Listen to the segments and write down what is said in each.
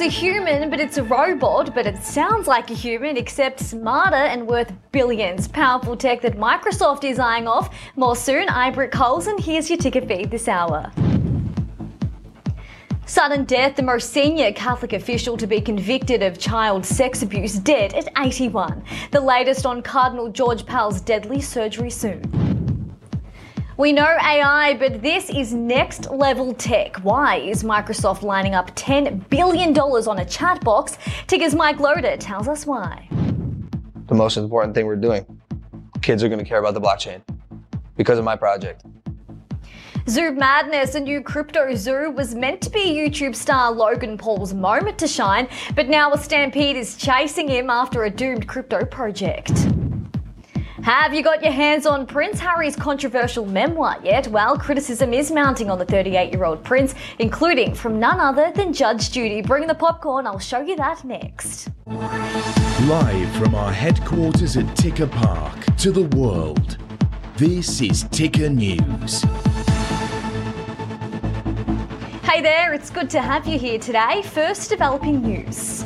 It's a human, but it's a robot, but it sounds like a human, except smarter and worth billions. Powerful tech that Microsoft is eyeing off. More soon, I'm Britt Coles, and here's your ticker feed this hour. Sudden death, the most senior Catholic official to be convicted of child sex abuse, dead at 81. The latest on Cardinal George Pell's deadly surgery soon. We know AI, but this is next level tech. Why is Microsoft lining up $10 billion on a chatbot? Ticker's Mike Loder tells us why. The most important thing we're doing. Kids are going to care about the blockchain because of my project. Zoo Madness, a new crypto zoo, was meant to be YouTube star Logan Paul's moment to shine, but now a stampede is chasing him after a doomed crypto project. Have you got your hands on Prince Harry's controversial memoir yet? Well, criticism is mounting on the 38 year old prince, including from none other than Judge Judy. Bring the popcorn, I'll show you that next. Live from our headquarters at Ticker Park to the world, this is Ticker News. Hey there, it's good to have you here today. First, developing news.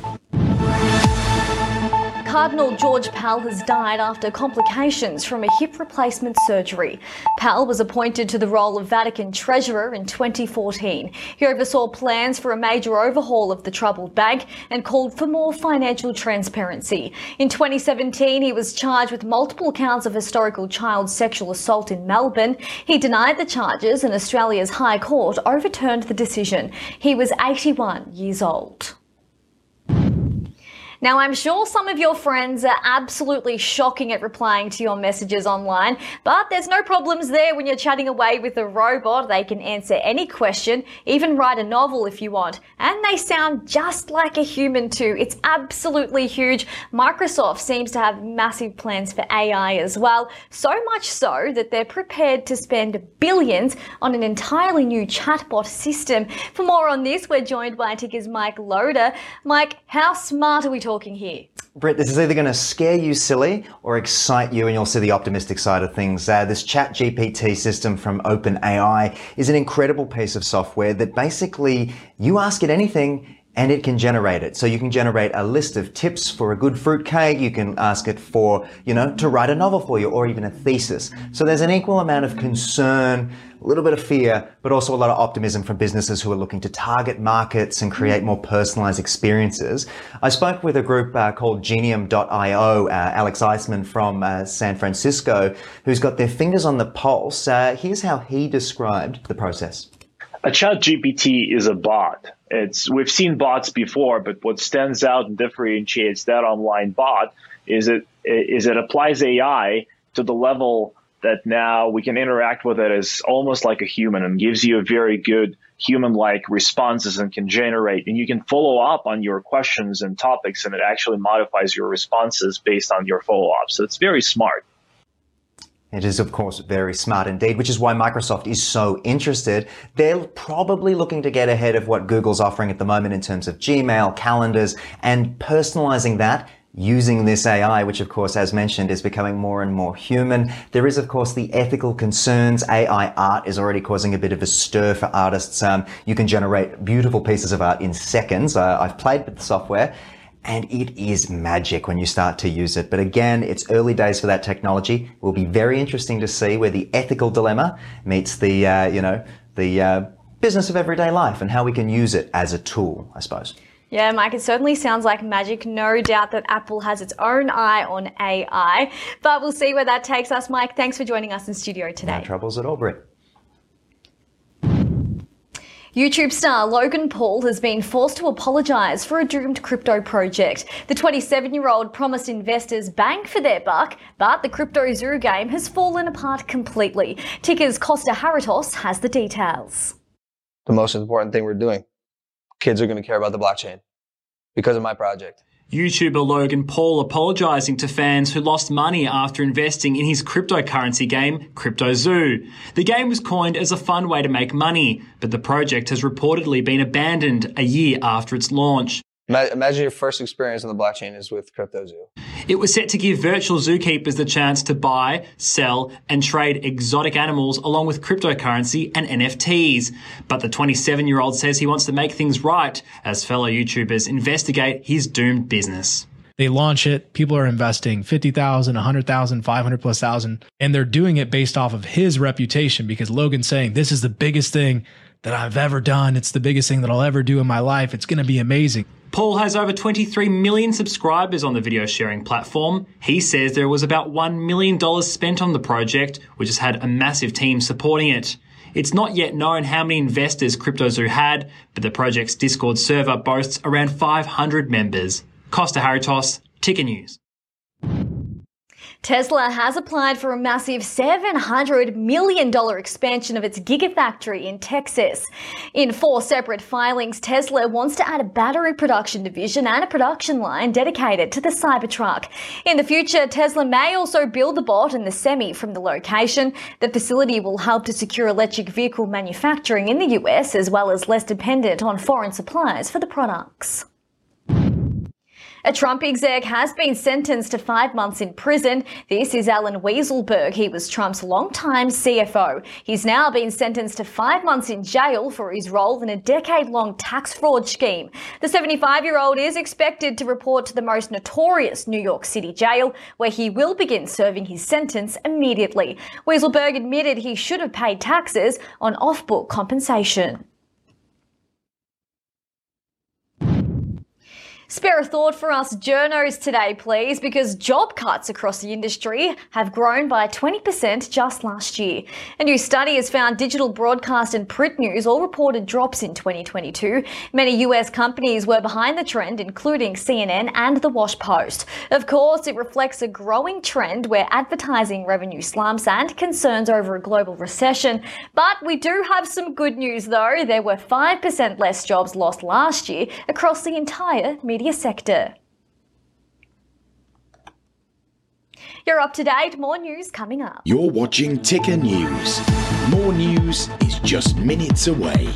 Cardinal George Pell has died after complications from a hip replacement surgery. Pell was appointed to the role of Vatican Treasurer in 2014. He oversaw plans for a major overhaul of the troubled bank and called for more financial transparency. In 2017, he was charged with multiple counts of historical child sexual assault in Melbourne. He denied the charges and Australia's High Court overturned the decision. He was 81 years old. Now, I'm sure some of your friends are absolutely shocking at replying to your messages online, but there's no problems there when you're chatting away with a robot. They can answer any question, even write a novel if you want, and they sound just like a human too. It's absolutely huge. Microsoft seems to have massive plans for AI as well, so much so that they're prepared to spend billions on an entirely new chatbot system. For more on this, we're joined by Ticker's Mike Loder. Mike, how smart are we talking? Talking here? Britt, this is either going to scare you silly or excite you, and you'll see the optimistic side of things. Uh, this Chat GPT system from OpenAI is an incredible piece of software that basically you ask it anything and it can generate it. So you can generate a list of tips for a good fruit cake. You can ask it for, you know, to write a novel for you or even a thesis. So there's an equal amount of concern, a little bit of fear, but also a lot of optimism from businesses who are looking to target markets and create more personalized experiences. I spoke with a group uh, called Genium.io, uh, Alex Eisman from uh, San Francisco, who's got their fingers on the pulse. Uh, here's how he described the process. A chat GPT is a bot it's we've seen bots before, but what stands out and differentiates that online bot is it is it applies AI to the level that now we can interact with it as almost like a human and gives you a very good human-like responses and can generate and you can follow up on your questions and topics and it actually modifies your responses based on your follow-up. So it's very smart. It is, of course, very smart indeed, which is why Microsoft is so interested. They're probably looking to get ahead of what Google's offering at the moment in terms of Gmail, calendars, and personalizing that using this AI, which of course, as mentioned, is becoming more and more human. There is, of course, the ethical concerns. AI art is already causing a bit of a stir for artists. Um, you can generate beautiful pieces of art in seconds. Uh, I've played with the software and it is magic when you start to use it. But again, it's early days for that technology. It will be very interesting to see where the ethical dilemma meets the, uh, you know, the uh, business of everyday life and how we can use it as a tool, I suppose. Yeah, Mike, it certainly sounds like magic. No doubt that Apple has its own eye on AI, but we'll see where that takes us. Mike, thanks for joining us in studio today. No troubles at all, Britt. YouTube star Logan Paul has been forced to apologise for a doomed crypto project. The 27 year old promised investors bang for their buck, but the crypto zoo game has fallen apart completely. Ticker's Costa Haratos has the details. The most important thing we're doing. Kids are going to care about the blockchain because of my project. YouTuber Logan Paul apologising to fans who lost money after investing in his cryptocurrency game, Crypto Zoo. The game was coined as a fun way to make money, but the project has reportedly been abandoned a year after its launch. Imagine your first experience on the blockchain is with Crypto Zoo. It was set to give virtual zookeepers the chance to buy, sell, and trade exotic animals along with cryptocurrency and NFTs. But the 27 year old says he wants to make things right as fellow YouTubers investigate his doomed business. They launch it, people are investing 50,000, 100,000, 500 plus thousand, and they're doing it based off of his reputation because Logan's saying, This is the biggest thing that I've ever done. It's the biggest thing that I'll ever do in my life. It's going to be amazing. Paul has over 23 million subscribers on the video sharing platform. He says there was about $1 million spent on the project, which has had a massive team supporting it. It's not yet known how many investors CryptoZoo had, but the project's Discord server boasts around 500 members. Costa Haritos, Ticker News. Tesla has applied for a massive $700 million expansion of its Gigafactory in Texas. In four separate filings, Tesla wants to add a battery production division and a production line dedicated to the Cybertruck. In the future, Tesla may also build the bot and the semi from the location. The facility will help to secure electric vehicle manufacturing in the US as well as less dependent on foreign suppliers for the products. A Trump exec has been sentenced to five months in prison. This is Alan Weisselberg. He was Trump's longtime CFO. He's now been sentenced to five months in jail for his role in a decade long tax fraud scheme. The 75 year old is expected to report to the most notorious New York City jail, where he will begin serving his sentence immediately. Weisselberg admitted he should have paid taxes on off book compensation. Spare a thought for us journos today, please, because job cuts across the industry have grown by 20% just last year. A new study has found digital broadcast and print news all reported drops in 2022. Many US companies were behind the trend, including CNN and the Wash Post. Of course, it reflects a growing trend where advertising revenue slumps and concerns over a global recession. But we do have some good news, though. There were 5% less jobs lost last year across the entire media media sector. You're up to date. More news coming up. You're watching Ticker News. More news is just minutes away.